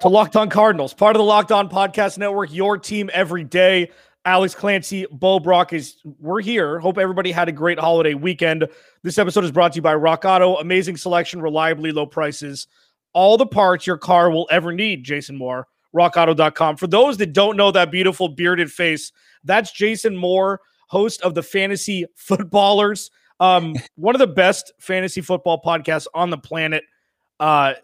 to Locked On Cardinals, part of the Locked On Podcast Network, your team every day. Alex Clancy, Bo Brock is we're here. Hope everybody had a great holiday weekend. This episode is brought to you by Rock Auto. Amazing selection, reliably low prices, all the parts your car will ever need. Jason Moore, rockauto.com. For those that don't know that beautiful bearded face, that's Jason Moore, host of the Fantasy Footballers, um, one of the best fantasy football podcasts on the planet. Uh,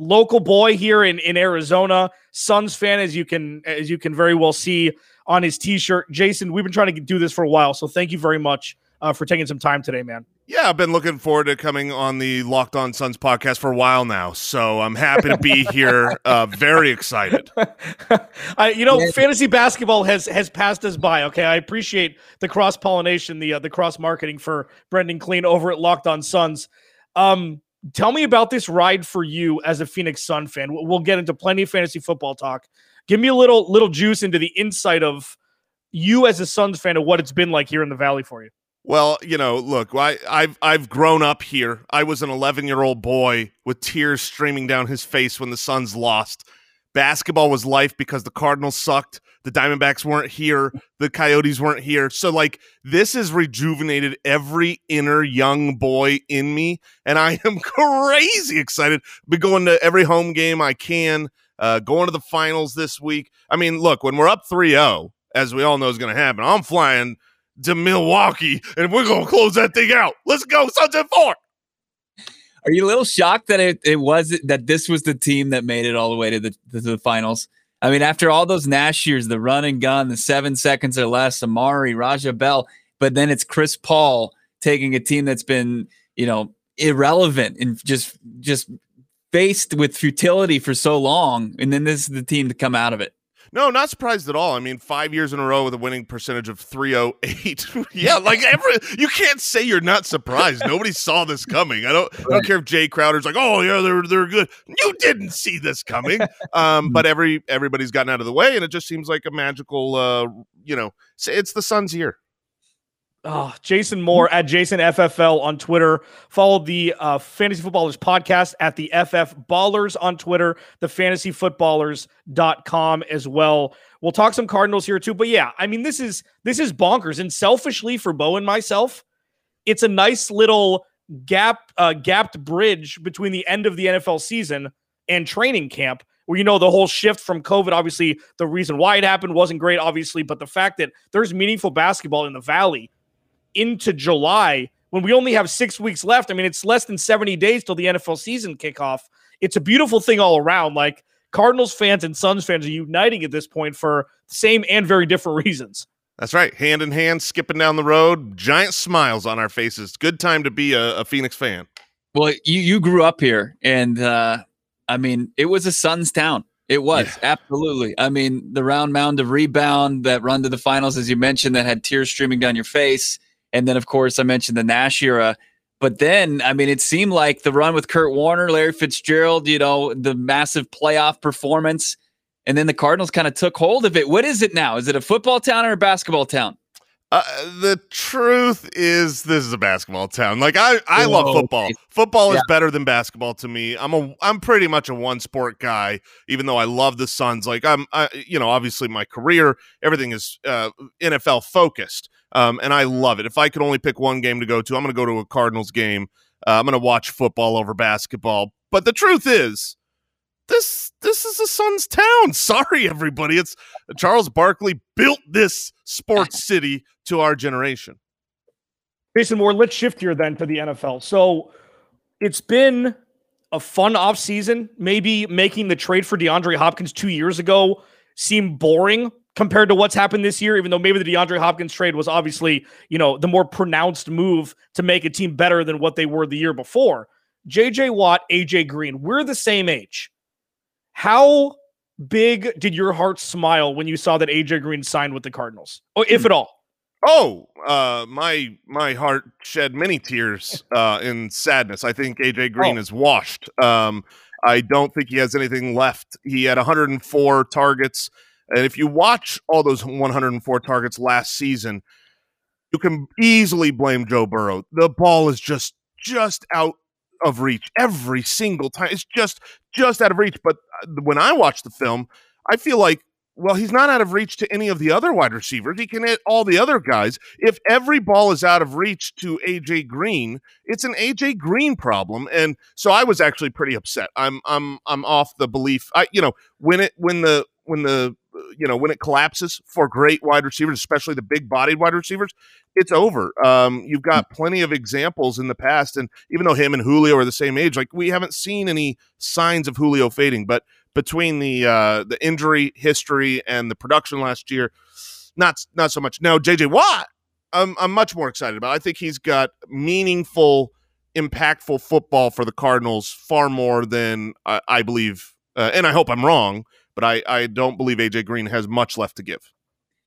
local boy here in, in Arizona, Suns fan, as you can as you can very well see on his T-shirt. Jason, we've been trying to do this for a while, so thank you very much uh, for taking some time today, man. Yeah, I've been looking forward to coming on the Locked On Suns podcast for a while now, so I'm happy to be here. Uh, very excited. I, you know, yeah. fantasy basketball has has passed us by. Okay, I appreciate the cross pollination, the uh, the cross marketing for Brendan Clean over at Locked On Suns. Um, Tell me about this ride for you as a Phoenix Sun fan. We'll get into plenty of fantasy football talk. Give me a little little juice into the insight of you as a Suns fan of what it's been like here in the Valley for you. Well, you know, look, I, have I've grown up here. I was an 11 year old boy with tears streaming down his face when the Suns lost. Basketball was life because the Cardinals sucked. The Diamondbacks weren't here. The Coyotes weren't here. So, like, this has rejuvenated every inner young boy in me. And I am crazy excited. Be going to every home game I can, uh, going to the finals this week. I mean, look, when we're up 3 0, as we all know is going to happen, I'm flying to Milwaukee and we're going to close that thing out. Let's go, Suns at four. Are you a little shocked that it, it was that this was the team that made it all the way to the to the finals? I mean, after all those Nash years, the run and gun, the seven seconds or less, Amar'e, Raja Bell, but then it's Chris Paul taking a team that's been, you know, irrelevant and just just faced with futility for so long, and then this is the team to come out of it. No, not surprised at all. I mean, five years in a row with a winning percentage of 308. yeah, like every you can't say you're not surprised. Nobody saw this coming. I don't I don't care if Jae Crowder's like, oh yeah, they're they're good. You didn't see this coming. Um, but every everybody's gotten out of the way, and it just seems like a magical uh, you know, it's the Suns year. Oh, Jason Moore at Jason FFL on Twitter. Follow the uh, Fantasy Footballers podcast at the FF Ballers on Twitter, the fantasyfootballers.com as well. We'll talk some Cardinals here too. But yeah, I mean, this is this is bonkers. And selfishly for Bo and myself, it's a nice little gap uh, gapped bridge between the end of the NFL season and training camp where you know the whole shift from COVID, obviously the reason why it happened wasn't great, obviously, but the fact that there's meaningful basketball in the valley into July when we only have six weeks left. I mean, it's less than 70 days till the NFL season kickoff. It's a beautiful thing all around. Like Cardinals fans and Suns fans are uniting at this point for the same and very different reasons. That's right. Hand in hand, skipping down the road, giant smiles on our faces. Good time to be a, a Phoenix fan. Well, you you grew up here, and uh, I mean, it was a Suns town. It was yeah. absolutely. I mean, the round mound of rebound, that run to the finals, as you mentioned, that had tears streaming down your face. And then, of course, I mentioned the Nash era. But then, I mean, it seemed like the run with Kurt Warner, Larry Fitzgerald, you know, the massive playoff performance. And then the Cardinals kind of took hold of it. What is it now? Is it a football town or a basketball town? Uh, the truth is, this is a basketball town. Like I, I Whoa. love football. Football yeah. is better than basketball to me. I'm a, I'm pretty much a one sport guy. Even though I love the Suns, like I'm, I, you know, obviously my career, everything is uh, NFL focused. Um, and I love it. If I could only pick one game to go to, I'm going to go to a Cardinals game. Uh, I'm going to watch football over basketball. But the truth is, this this is a Suns town. Sorry, everybody. It's Charles Barkley built this sports city to our generation. Jason Moore, let's shift here then to the NFL. So it's been a fun offseason. Maybe making the trade for DeAndre Hopkins two years ago seemed boring compared to what's happened this year, even though maybe the DeAndre Hopkins trade was obviously, you know, the more pronounced move to make a team better than what they were the year before. JJ Watt, AJ Green, we're the same age. How big did your heart smile when you saw that AJ Green signed with the Cardinals? Or if Hmm. at all? Oh, uh, my my heart shed many tears uh, in sadness. I think AJ Green Oh. is washed. Um, I don't think he has anything left. He had 104 targets, and if you watch all those 104 targets last season, you can easily blame Joe Burrow. The ball is just just out of reach every single time. It's just just out of reach. But uh, when I watch the film, I feel like well, he's not out of reach to any of the other wide receivers. He can hit all the other guys. If every ball is out of reach to AJ Green, it's an AJ Green problem. And so I was actually pretty upset. I'm I'm I'm off the belief. I you know when it when the when the you know when it collapses for great wide receivers, especially the big bodied wide receivers, it's over. Um, you've got plenty of examples in the past, and even though him and Julio are the same age, like we haven't seen any signs of Julio fading, but between the uh, the injury history and the production last year, not not so much. Now, JJ Watt, I'm I'm much more excited about. I think he's got meaningful, impactful football for the Cardinals far more than I, I believe, uh, and I hope I'm wrong, but I I don't believe AJ Green has much left to give.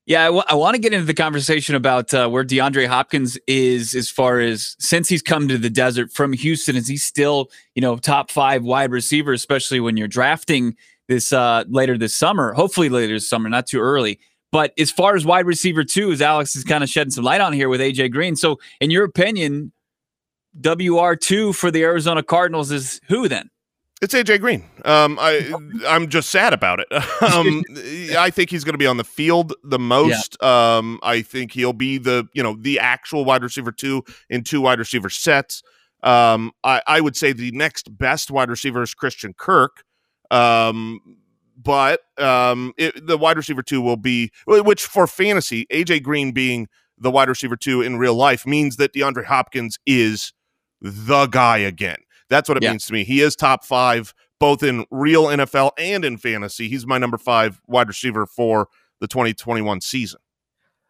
Yeah, I want to get into the conversation about uh, where DeAndre Hopkins is as far as since he's come to the desert from Houston. Is he still, you know, top five wide receiver, especially when you're drafting this uh, later this summer? Hopefully later this summer, not too early. But as far as wide receiver two, as Alex is kind of shedding some light on here with AJ Green. So, in your opinion, WR two for the Arizona Cardinals is who then? It's AJ Green. Um, I I'm just sad about it. Um, I think he's going to be on the field the most. Um, I think he'll be the you know the actual wide receiver two in two wide receiver sets. Um, I, I would say the next best wide receiver is Christian Kirk. Um, but um, it, the wide receiver two will be which for fantasy, AJ Green being the wide receiver two in real life means that DeAndre Hopkins is the guy again. That's what it Yeah. means to me. He is top five, both in real NFL and in fantasy. He's my number five wide receiver for the 2021 season.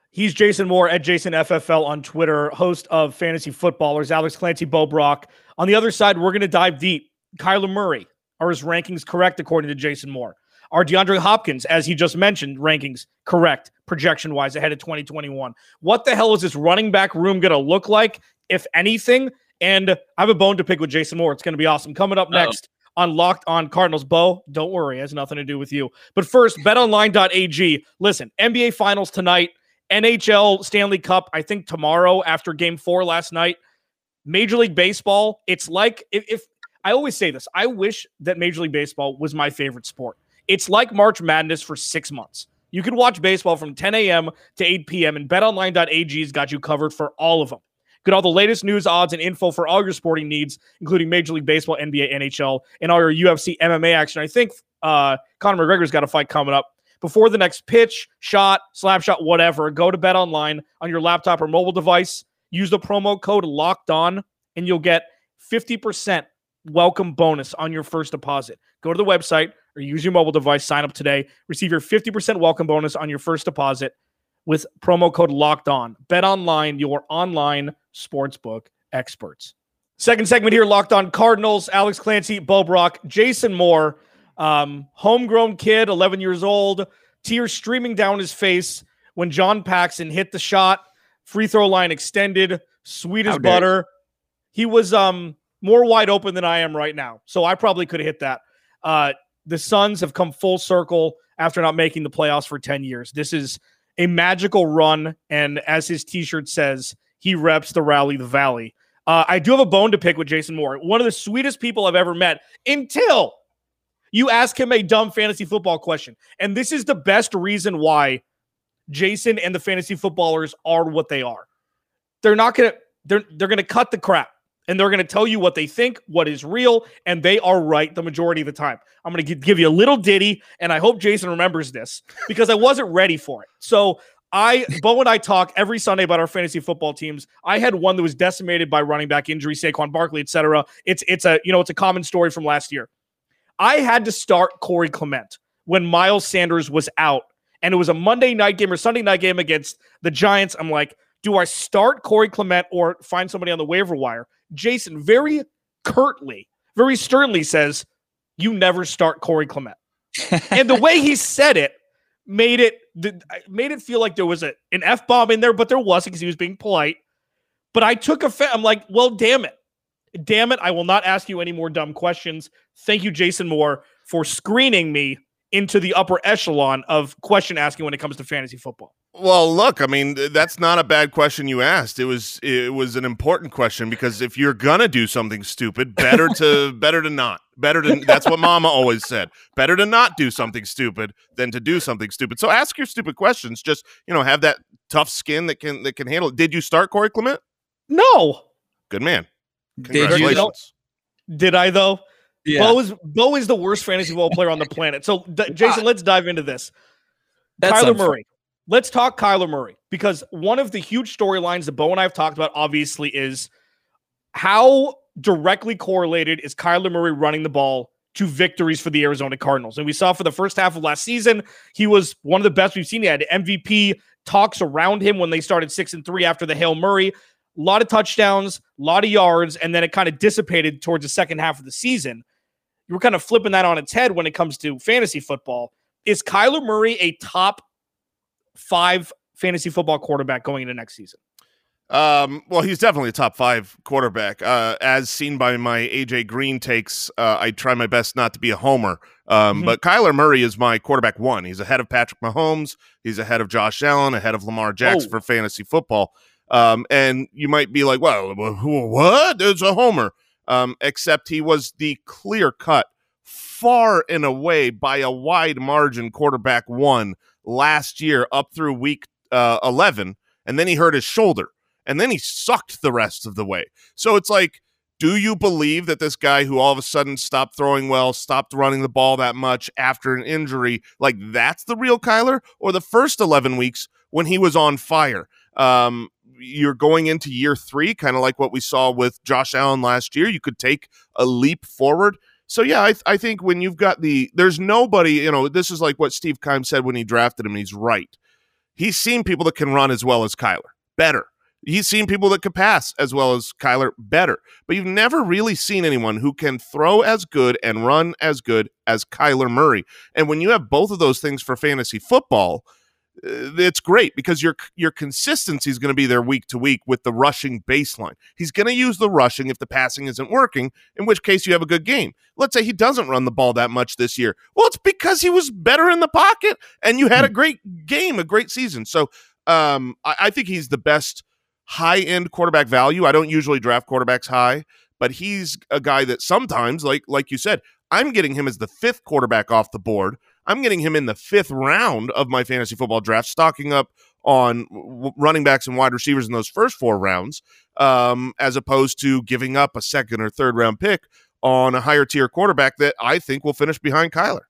He's Jason Moore at Jason FFL on Twitter, host of Fantasy Footballers, Alex Clancy, Bo Brock. On the other side, we're going to dive deep. Kyler Murray, are his rankings correct according to Jason Moore? Are DeAndre Hopkins, as he just mentioned, rankings correct projection wise ahead of 2021? What the hell is this running back room going to look like, if anything? And I have a bone to pick with Jason Moore. It's going to be awesome. Coming up Uh-oh. next on Locked on Cardinals. Bo, don't worry, it has nothing to do with you. But first, betonline.ag. Listen, NBA Finals tonight. NHL Stanley Cup, I think tomorrow after game four last night. Major League Baseball, it's like if, if I always say this, I wish that Major League Baseball was my favorite sport. It's like March Madness for six months. You can watch baseball from 10 a.m. to 8 p.m. and betonline.ag's got you covered for all of them. Get all the latest news, odds, and info for all your sporting needs, including Major League Baseball, NBA, NHL, and all your UFC MMA action. I think uh, Conor McGregor's got a fight coming up. Before the next pitch, shot, slap shot, whatever, go to Bet Online on your laptop or mobile device. Use the promo code Locked On, and you'll get 50% welcome bonus on your first deposit. Go to the website or use your mobile device. Sign up today. Receive your 50% welcome bonus on your first deposit with promo code Locked On. Bet Online, your online sportsbook experts. Second segment here, Locked On Cardinals. Alex Clancy, Bo Brock, Jason Moore, um, homegrown kid, 11 years old, tears streaming down his face when John Paxson hit the shot, free throw line extended, sweet as How dare butter. He was um more wide open than I am right now, so I probably could have hit that. Uh, the Suns have come full circle after not making the playoffs for 10 years. This is a magical run, and as his T-shirt says, he reps the rally the valley. Uh, I do have a bone to pick with Jason Moore, one of the sweetest people I've ever met. Until you ask him a dumb fantasy football question, and this is the best reason why Jason and the fantasy footballers are what they are. They're not gonna they're they're gonna cut the crap and they're gonna tell you what they think, what is real, and they are right the majority of the time. I'm gonna give you a little ditty, and I hope Jason remembers this because I wasn't ready for it. So I, Bo and I talk every Sunday about our fantasy football teams. I had one that was decimated by running back injury, Saquon Barkley, etc. It's it's a you know it's a common story from last year. I had to start Corey Clement when Miles Sanders was out, and it was a Monday night game or Sunday night game against the Giants. I'm like, do I start Corey Clement or find somebody on the waiver wire? Jason very curtly, very sternly says, you never start Corey Clement. and the way he said it made it made it feel like there was a, an f bomb in there, but there wasn't because he was being polite. But I took offense. I'm like, well, damn it, damn it! I will not ask you any more dumb questions. Thank you, Jason Moore, for screening me into the upper echelon of question asking when it comes to fantasy football. Well, look, I mean, that's not a bad question you asked. It was it was an important question because if you're gonna do something stupid, better to better to not. Better to that's what mama always said. Better to not do something stupid than to do something stupid. So ask your stupid questions. Just, you know, have that tough skin that can that can handle it. Did you start Corey Clement? No. Good man. Did you? Did I though? Yeah. Bo is Bo is the worst fantasy football player on the planet. So, d- Jason, uh, let's dive into this. That's Kyler unfair. Murray. Let's talk Kyler Murray because one of the huge storylines that Bo and I have talked about, obviously, is how directly correlated is Kyler Murray running the ball to victories for the Arizona Cardinals. And we saw for the first half of last season, he was one of the best we've seen. He had MVP talks around him when they started six and three after the Hail Murray. A lot of touchdowns, a lot of yards, and then it kind of dissipated towards the second half of the season. You were kind of flipping that on its head when it comes to fantasy football. Is Kyler Murray a top five fantasy football quarterback going into next season? Um, well, he's definitely a top five quarterback. Uh, as seen by my AJ Green takes, uh, I try my best not to be a homer. Um, mm-hmm. But Kyler Murray is my quarterback one. He's ahead of Patrick Mahomes. He's ahead of Josh Allen, ahead of Lamar Jackson oh. for fantasy football. Um, and you might be like, well, what? It's a homer. Um, except he was the clear cut, far and away by a wide margin quarterback one last year up through week uh, 11. And then he hurt his shoulder and then he sucked the rest of the way. So it's like, do you believe that this guy who all of a sudden stopped throwing well, stopped running the ball that much after an injury, like that's the real Kyler? Or the first 11 weeks when he was on fire? Um, you're going into year three, kind of like what we saw with Josh Allen last year. You could take a leap forward. So yeah, I, th- I think when you've got the there's nobody, you know, this is like what Steve Keim said when he drafted him, he's right. He's seen people that can run as well as Kyler, better. He's seen people that could pass as well as Kyler better, but you've never really seen anyone who can throw as good and run as good as Kyler Murray. And when you have both of those things for fantasy football, it's great because your your consistency is going to be there week to week with the rushing baseline. He's going to use the rushing if the passing isn't working, in which case you have a good game. Let's say he doesn't run the ball that much this year. Well, it's because he was better in the pocket and you had a hmm. great game, a great season. So um, I, I think he's the best high end quarterback value. I don't usually draft quarterbacks high, but he's a guy that sometimes, like like you said, I'm getting him as the fifth quarterback off the board. I'm getting him in the fifth round of my fantasy football draft, stocking up on running backs and wide receivers in those first four rounds, um, as opposed to giving up a second or third round pick on a higher tier quarterback that I think will finish behind Kyler.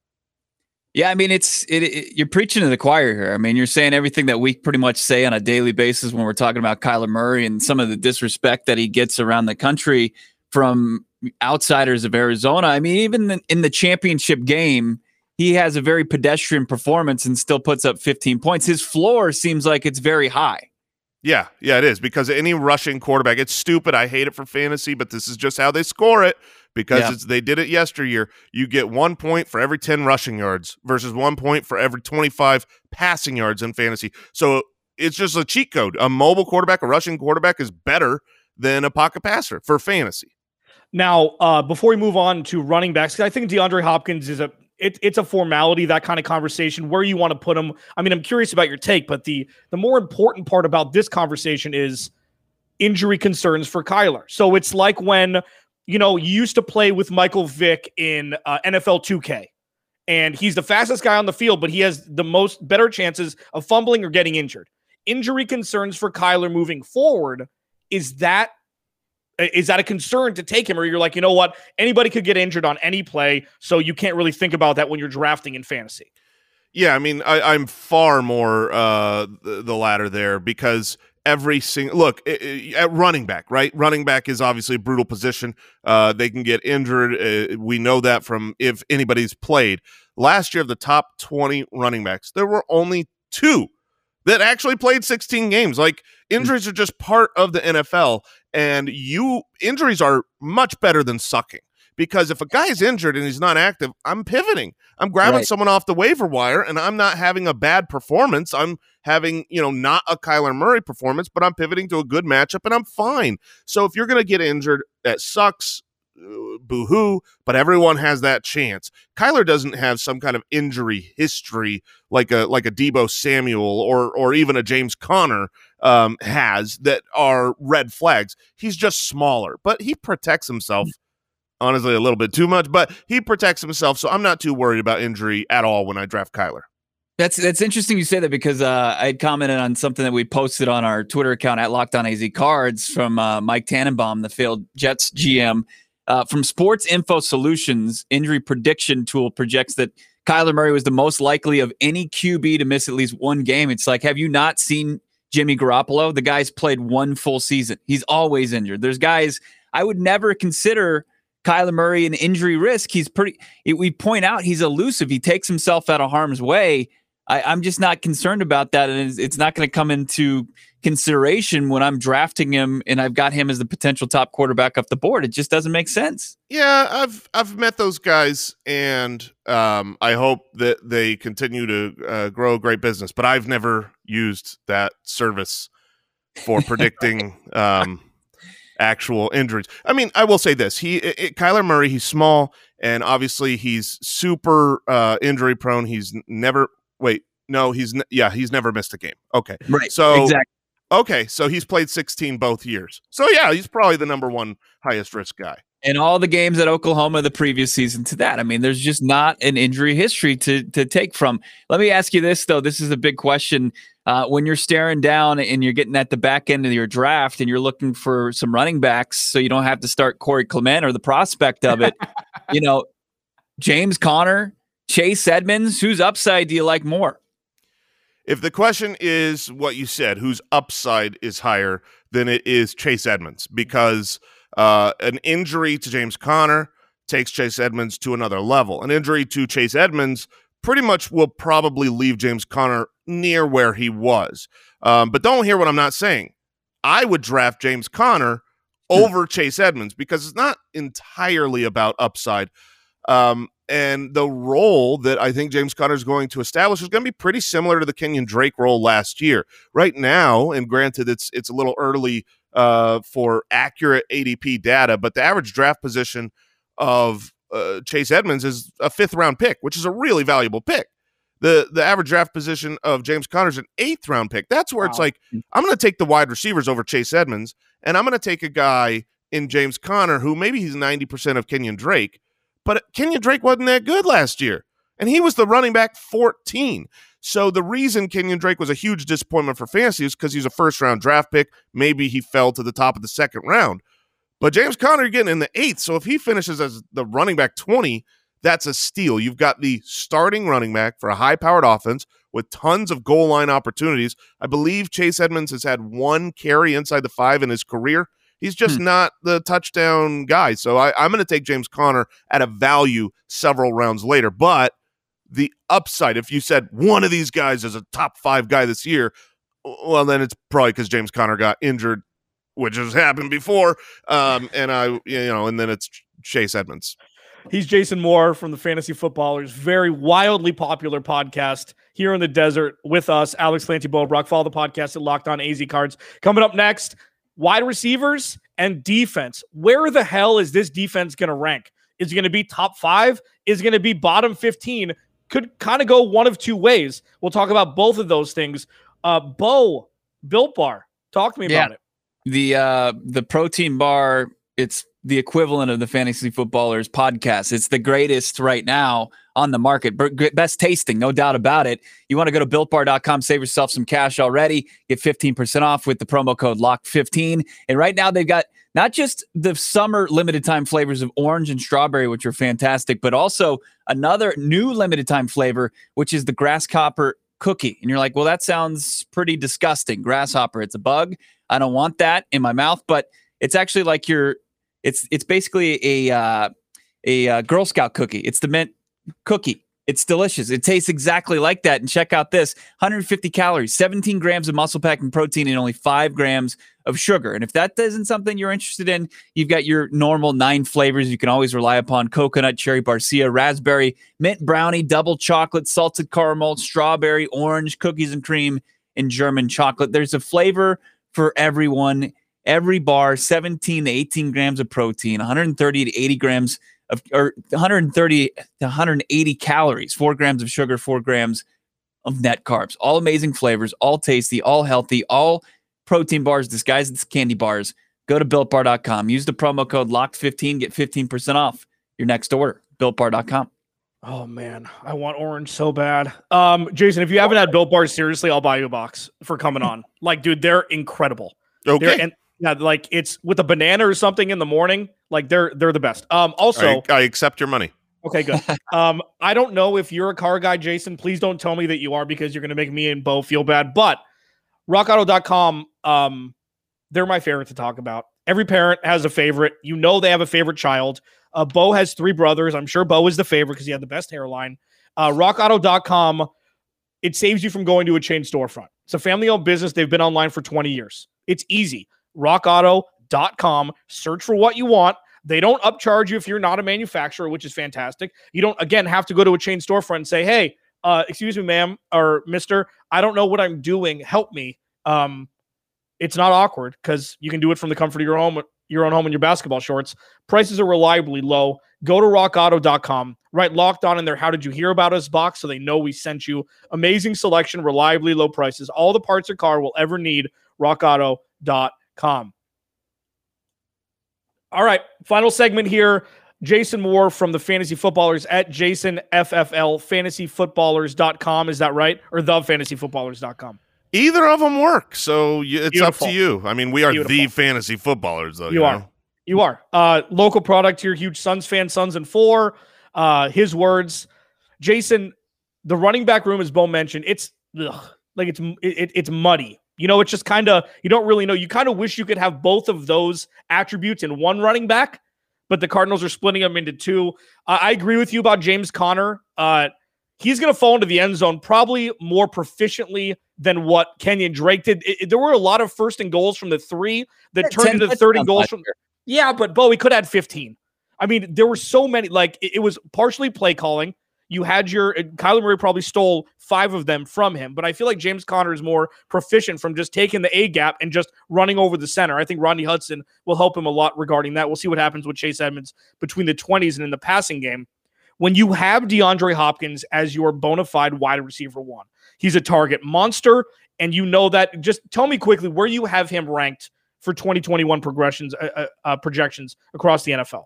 Yeah, I mean, it's it, it, You're preaching to the choir here. I mean, you're saying everything that we pretty much say on a daily basis when we're talking about Kyler Murray and some of the disrespect that he gets around the country from outsiders of Arizona. I mean, even in the championship game, he has a very pedestrian performance and still puts up 15 points. His floor seems like it's very high. Yeah, yeah, it is because any rushing quarterback, it's stupid. I hate it for fantasy, but this is just how they score it because yeah. they did it yesteryear. You get one point for every 10 rushing yards versus one point for every 25 passing yards in fantasy. So it's just a cheat code. A mobile quarterback, a rushing quarterback is better than a pocket passer for fantasy. Now, uh, before we move on to running backs, I think DeAndre Hopkins is a it, it's a formality that kind of conversation where you want to put him. I mean, I'm curious about your take, but the the more important part about this conversation is injury concerns for Kyler. So it's like when you know, you used to play with Michael Vick in uh, NFL 2K, and he's the fastest guy on the field, but he has the most better chances of fumbling or getting injured. Injury concerns for Kyler moving forward is that is that a concern to take him, or you're like, you know what, anybody could get injured on any play, so you can't really think about that when you're drafting in fantasy. Yeah, I mean, I, am far more uh, the, the latter there because every single look at running back, right? Running back is obviously a brutal position. Uh, they can get injured. Uh, we know that from if anybody's played. Last year, of the top 20 running backs, there were only two that actually played 16 games. Like injuries are just part of the NFL, and you injuries are much better than sucking because if a guy's injured and he's not active, I'm pivoting. I'm grabbing Right. someone off the waiver wire and I'm not having a bad performance. I'm having, you know, not a Kyler Murray performance, but I'm pivoting to a good matchup and I'm fine. So if you're going to get injured, that sucks. Boo hoo, but everyone has that chance. Kyler doesn't have some kind of injury history like a like a Deebo Samuel or or even a James Conner um, has that are red flags. He's just smaller, but he protects himself. Honestly, a little bit too much, but he protects himself, so I'm not too worried about injury at all when I draft Kyler. That's that's interesting you say that because uh, I had commented on something that we posted on our Twitter account at Locked On AZ Cards from uh, Mike Tannenbaum, the failed Jets GM. Uh, from Sports Info Solutions, injury prediction tool projects that Kyler Murray was the most likely of any QB to miss at least one game. It's like, have you not seen Jimmy Garoppolo? The guy's played one full season. He's always injured. There's guys I would never consider Kyler Murray an injury risk. He's pretty. It, we point out he's elusive. He takes himself out of harm's way. I, I'm just not concerned about that, and it's, it's not going to come into consideration when I'm drafting him and I've got him as the potential top quarterback off the board. It just doesn't make sense. Yeah, I've I've met those guys, and um, I hope that they continue to uh, grow a great business. But I've never used that service for predicting um, actual injuries. I mean, I will say this: he, it, it- Kyler Murray, he's small, and obviously he's super uh, injury prone. He's never wait, no, he's n- yeah, he's never missed a game. Okay, Right. So- exactly. okay, so he's played 16 both years. So yeah, he's probably the number one highest risk guy. And all the games at Oklahoma the previous season to that. I mean, there's just not an injury history to to take from. Let me ask you this though. This is a big question. Uh, when you're staring down and you're getting at the back end of your draft and you're looking for some running backs, so you don't have to start Corey Clement or the prospect of it. you know, James Conner, Chase Edmonds. Whose upside do you like more? If the question is what you said, whose upside is higher, then it is Chase Edmonds because uh, an injury to James Conner takes Chase Edmonds to another level. An injury to Chase Edmonds pretty much will probably leave James Conner near where he was. Um, but don't hear what I'm not saying. I would draft James Conner over Chase Edmonds because it's not entirely about upside. Um, and the role that I think James Conner is going to establish is going to be pretty similar to the Kenyon Drake role last year. Right now, and granted, it's it's a little early uh, for accurate ADP data, but the average draft position of uh, Chase Edmonds is a fifth round pick, which is a really valuable pick. The the average draft position of James Conner is an eighth round pick. That's where it's like I'm going to take the wide receivers over Chase Edmonds, and I'm going to take a guy in James Conner who maybe he's 90% of Kenyon Drake, but Kenyon Drake wasn't that good last year. And he was the running back 14. So the reason Kenyon Drake was a huge disappointment for fantasy is because he's a first round draft pick. Maybe he fell to the top of the second round. But James Conner, getting in the eighth. So if he finishes as the running back 20, that's a steal. You've got the starting running back for a high powered offense with tons of goal line opportunities. I believe Chase Edmonds has had one carry inside the five in his career. He's just not the touchdown guy. So I, I'm going to take James Conner at a value several rounds later. But the upside, if you said one of these guys is a top five guy this year, well, then it's probably because James Conner got injured, which has happened before. Um, and I, you know, and then it's Chase Edmonds. He's Jason Moore from the Fantasy Footballers, very wildly popular podcast here in the desert with us, Alex Clancy Bo Brock. Follow the podcast at Locked On AZ Cards. Coming up next, wide receivers and defense. Where the hell is this defense going to rank? Is it going to be top five? Is it going to be bottom 15? Could kind of go one of two ways. We'll talk about both of those things. Uh, Bo, Built Bar, talk to me Yeah. about it. the uh the protein bar it's the equivalent of the fantasy footballers podcast it's the greatest right now on the market. Best tasting no doubt about it. You want to go to builtbar.com save yourself some cash already. Get 15% off with the promo code lock15 and right now they've got not just the summer limited time flavors of orange and strawberry which are fantastic but also another new limited time flavor which is the grasshopper cookie. And you're like well that sounds pretty disgusting. Grasshopper it's a bug. I don't want that in my mouth, but it's actually like your it's it's basically a uh, a uh, Girl Scout cookie. It's the mint cookie. It's delicious. It tastes exactly like that. And check out this 150 calories, 17 grams of muscle packing protein, and only five grams of sugar. And if that isn't something you're interested in, you've got your normal nine flavors you can always rely upon coconut, cherry barcia, raspberry, mint brownie, double chocolate, salted caramel, strawberry, orange, cookies and cream, and German chocolate. There's a flavor for everyone. Every bar, 17 to 18 grams of protein, 130 to 80 grams of or 130 to 180 calories, four grams of sugar, four grams of net carbs. All amazing flavors, all tasty, all healthy, all protein bars disguised as candy bars. Go to builtbar.com. Use the promo code LOCKED15, get 15% off your next order. Builtbar.com. Oh man, I want orange so bad. Um, Jason, if you haven't had Built Bars, seriously, I'll buy you a box for coming on. Like, dude, they're incredible. Okay. They're, and yeah, like it's with a banana or something in the morning. Like they're they're the best. Um, also, I, I accept your money. okay, good. um, I don't know if you're a car guy, Jason. Please don't tell me that you are because you're going to make me and Bo feel bad. But RockAuto.com, um, they're my favorite to talk about. Every parent has a favorite. You know they have a favorite child. Uh, Bo has three brothers. I'm sure Bo is the favorite because he had the best hairline. Uh, RockAuto.com, it saves you from going to a chain storefront. It's a family owned business. They've been online for 20 years. It's easy. RockAuto.com. Search for what you want. They don't upcharge you if you're not a manufacturer, which is fantastic. You don't, again, have to go to a chain storefront and say, hey, uh, excuse me, ma'am or mister, I don't know what I'm doing. Help me. Um, it's not awkward because you can do it from the comfort of your home, your own home in your basketball shorts. Prices are reliably low. Go to rockauto.com, write locked on in there. How did you hear about us box so they know we sent you? Amazing selection, reliably low prices, all the parts your car will ever need. Rockauto.com. All right, final segment here. Jason Moore from the Fantasy Footballers at Jason FFL fantasyfootballers.com. Is that right? Or the fantasyfootballers.com? Either of them work, so you, it's Beautiful. up to you. I mean, we are the fantasy footballers, though. You You, are. know? You are. Uh, local product here, huge Suns fan, Suns and four. Uh, his words. Jason, the running back room, as Bo mentioned, it's ugh, like it's it, it's muddy. You know, it's just kind of you don't really know. You kind of wish you could have both of those attributes in one running back, but the Cardinals are splitting them into two. Uh, I agree with you about James Conner. Uh, he's going to fall into the end zone probably more proficiently than what Kenyon Drake did. It- it- there were a lot of first and goals from the three that turned 10 into 30 touchdowns goals from. Yeah, but Bo, he could have had 15. I mean, there were so many. Like it, it was partially play calling. You had your uh, Kyler Murray probably stole five of them from him, but I feel like James Conner is more proficient from just taking the A gap and just running over the center. I think Rodney Hudson will help him a lot regarding that. We'll see what happens with Chase Edmonds between the 20s and in the passing game. When you have DeAndre Hopkins as your bona fide wide receiver one, he's a target monster, and you know that. Just tell me quickly where you have him ranked for 2021 progressions uh, uh, uh, projections across the NFL.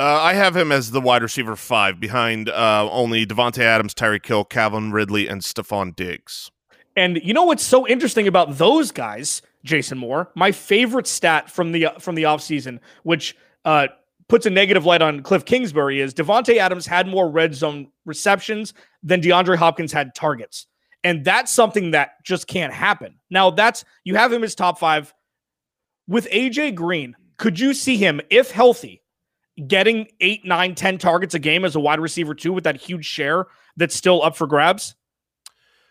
Uh, I have him as the wide receiver five behind uh, only Davante Adams, Tyreek Hill, Calvin Ridley, and Stefon Diggs. And you know what's so interesting about those guys, Jason Moore? My favorite stat from the from the offseason, which uh, puts a negative light on Cliff Kingsbury, is Davante Adams had more red zone receptions than DeAndre Hopkins had targets. And that's something that just can't happen. Now, that's you have him as top five. With AJ Green, could you see him, if healthy, getting eight, nine, ten targets a game as a wide receiver, too, with that huge share that's still up for grabs?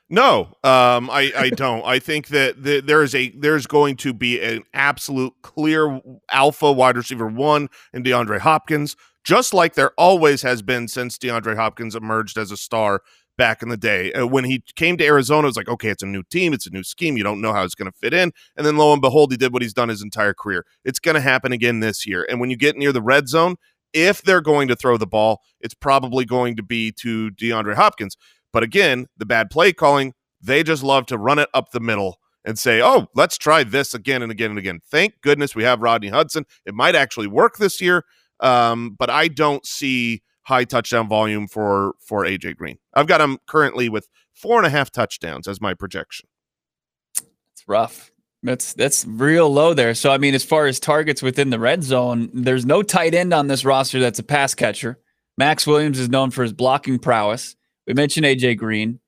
No, um, I, I don't. I think that the, there is a there's going to be an absolute clear alpha wide receiver one in DeAndre Hopkins, just like there always has been since DeAndre Hopkins emerged as a star back in the day. Uh, when he came to Arizona, it was like, okay, it's a new team, it's a new scheme. You don't know how it's going to fit in, and then lo and behold, he did what he's done his entire career. It's going to happen again this year. And when you get near the red zone, if they're going to throw the ball, it's probably going to be to DeAndre Hopkins. But again, the bad play calling, they just love to run it up the middle and say, oh, let's try this again and again and again. Thank goodness we have Rodney Hudson. It might actually work this year, um, but I don't see high touchdown volume for for AJ Green. I've got him currently with four and a half touchdowns as my projection. It's rough. That's that's real low there. So I mean, as far as targets within the red zone, there's no tight end on this roster that's a pass catcher. Maxx Williams is known for his blocking prowess. We mentioned AJ Green,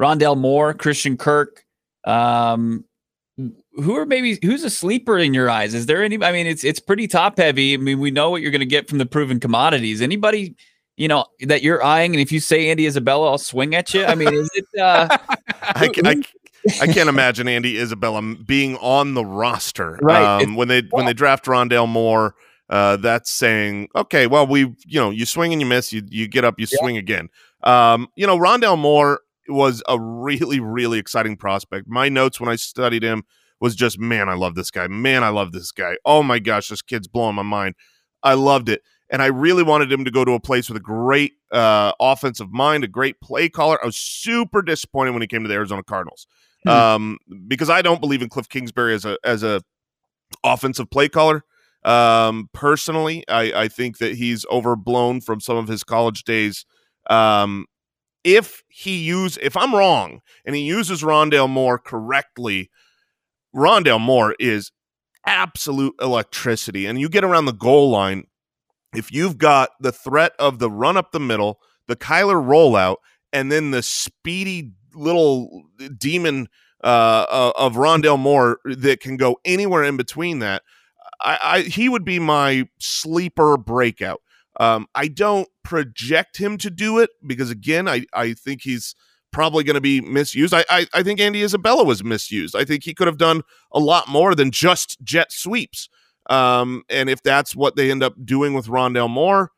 Rondale Moore, Christian Kirk. Um, who are maybe who's a sleeper in your eyes? Is there any? I mean, it's it's pretty top heavy. I mean, we know what you're going to get from the proven commodities. Anybody you know, that you're eyeing? And if you say Andy Isabella, I'll swing at you. I mean, is it? Uh, I, I, I can't imagine Andy Isabella being on the roster. Right. Um, when they when they draft Rondale Moore, uh, that's saying, okay, well, we you know you swing and you miss, you you get up, you Yeah. swing again. Um, you know, Rondale Moore was a really really exciting prospect. My notes when I studied him was just, man, I love this guy. Man, I love this guy. Oh my gosh, this kid's blowing my mind. I loved it. And I really wanted him to go to a place with a great uh, offensive mind, a great play caller. I was super disappointed when he came to the Arizona Cardinals Hmm. um, because I don't believe in Cliff Kingsbury as a as a offensive play caller. Um, personally, I, I think that he's overblown from some of his college days. Um, if he use if I'm wrong and he uses Rondale Moore correctly, Rondale Moore is absolute electricity. And you get around the goal line, if you've got the threat of the run up the middle, the Kyler rollout, and then the speedy little demon uh, of Rondale Moore that can go anywhere in between that, I, I he would be my sleeper breakout. Um, I don't project him to do it because again, I, I think he's probably going to be misused. I, I I think Andy Isabella was misused. I think he could have done a lot more than just jet sweeps. Um, and if that's what they end up doing with Rondale Moore,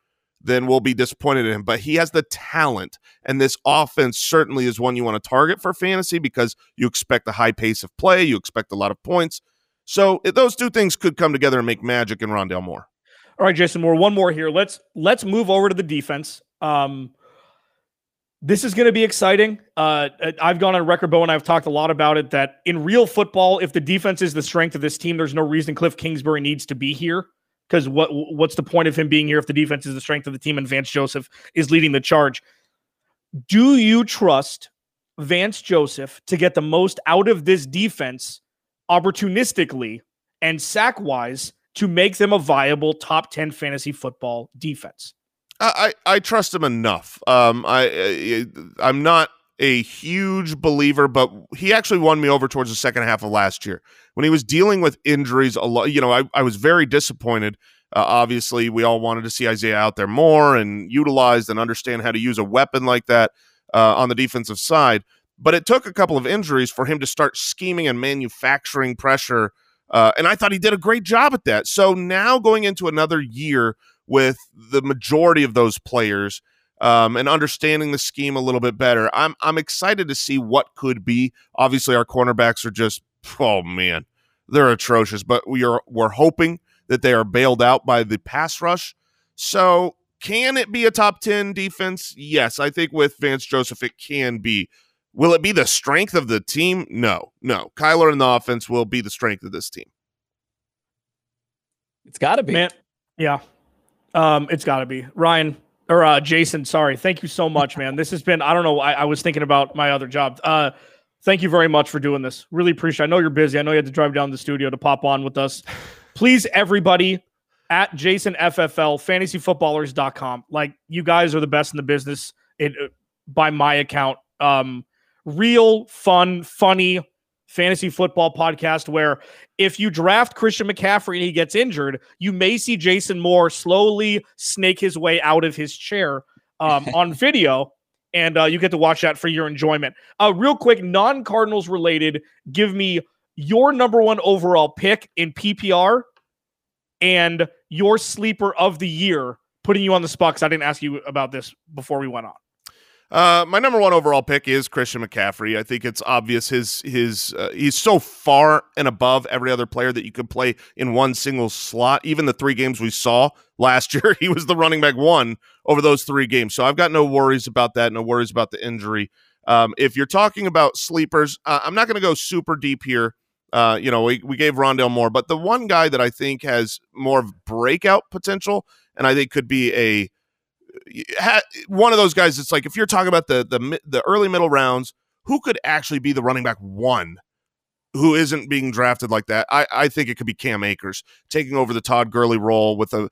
then we'll be disappointed in him. But he has the talent, and this offense certainly is one you want to target for fantasy because you expect a high pace of play, you expect a lot of points. So it, those two things could come together and make magic in Rondale Moore. All right, Jason Moore. One more here. Let's let's move over to the defense. Um, this is going to be exciting. Uh, I've gone on record, Bo, and I've talked a lot about it. That in real football, if the defense is the strength of this team, there's no reason Cliff Kingsbury needs to be here. Because what what's the point of him being here if the defense is the strength of the team and Vance Joseph is leading the charge? Do you trust Vance Joseph to get the most out of this defense opportunistically and sack wise to make them a viable top 10 fantasy football defense? I, I trust him enough. Um, I, I I'm not a huge believer, but he actually won me over towards the second half of last year when he was dealing with injuries. A lot, you know, I, I was very disappointed. Uh, obviously, we all wanted to see Isaiah out there more and utilized and understand how to use a weapon like that uh, on the defensive side. But it took a couple of injuries for him to start scheming and manufacturing pressure. Uh, and I thought he did a great job at that. So now going into another year with the majority of those players um, and understanding the scheme a little bit better. I'm I'm excited to see what could be. Obviously, our cornerbacks are just oh man, they're atrocious. But we are we're hoping that they are bailed out by the pass rush. So can it be a top ten defense? Yes, I think with Vance Joseph it can be. Will it be the strength of the team? No, no. Kyler and the offense will be the strength of this team. it's got to be. Man, yeah. Um, it's got to be Ryan or uh, Jason. Sorry, thank you so much, man. This has been. I don't know. I, I was thinking about my other job. Uh, thank you very much for doing this. Really appreciate. I know you're busy. I know you had to drive down to the studio to pop on with us. Please, everybody, at Jason FFL fantasyfootballers.com. Like you guys are the best in the business. It by my account. Um, real fun, funny fantasy football podcast where if you draft Christian McCaffrey and he gets injured, you may see Jason Moore slowly snake his way out of his chair um, on video. And uh, you get to watch that for your enjoyment. Uh, real quick, non Cardinals related, give me your number one overall pick in PPR and your sleeper of the year, putting you on the spot because I didn't ask you about this before we went on. Uh, my number one overall pick is Christian McCaffrey. I think it's obvious his his uh, he's so far and above every other player that you could play in one single slot. Even the three games we saw last year, he was the running back one over those three games. So I've got no worries about that. No worries about the injury. Um, if you're talking about sleepers, uh, I'm not going to go super deep here. Uh, you know, we, we gave Rondale Moore, but the one guy that I think has more breakout potential, and I think could be a one of those guys. It's like if you're talking about the the the early middle rounds, who could actually be the running back one who isn't being drafted like that? I I think it could be Cam Akers taking over the Todd Gurley role with a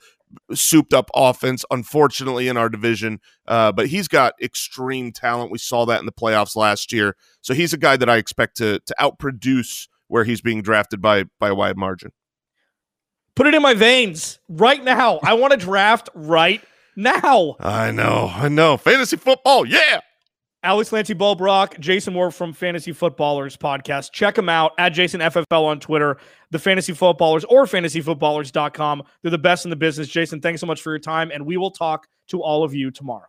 souped up offense. Unfortunately, in our division, uh, but he's got extreme talent. We saw that in the playoffs last year. So he's a guy that I expect to to outproduce where he's being drafted by by a wide margin. Put it in my veins right now. I want to draft right now. I know, I know. Fantasy football, yeah. Alex Clancy Bo Brock, Jason Moore from Fantasy Footballers podcast. Check them out at Jason FFL on Twitter, the Fantasy Footballers or fantasyfootballers.com. They're the best in the business. Jason, thanks so much for your time, and we will talk to all of you tomorrow.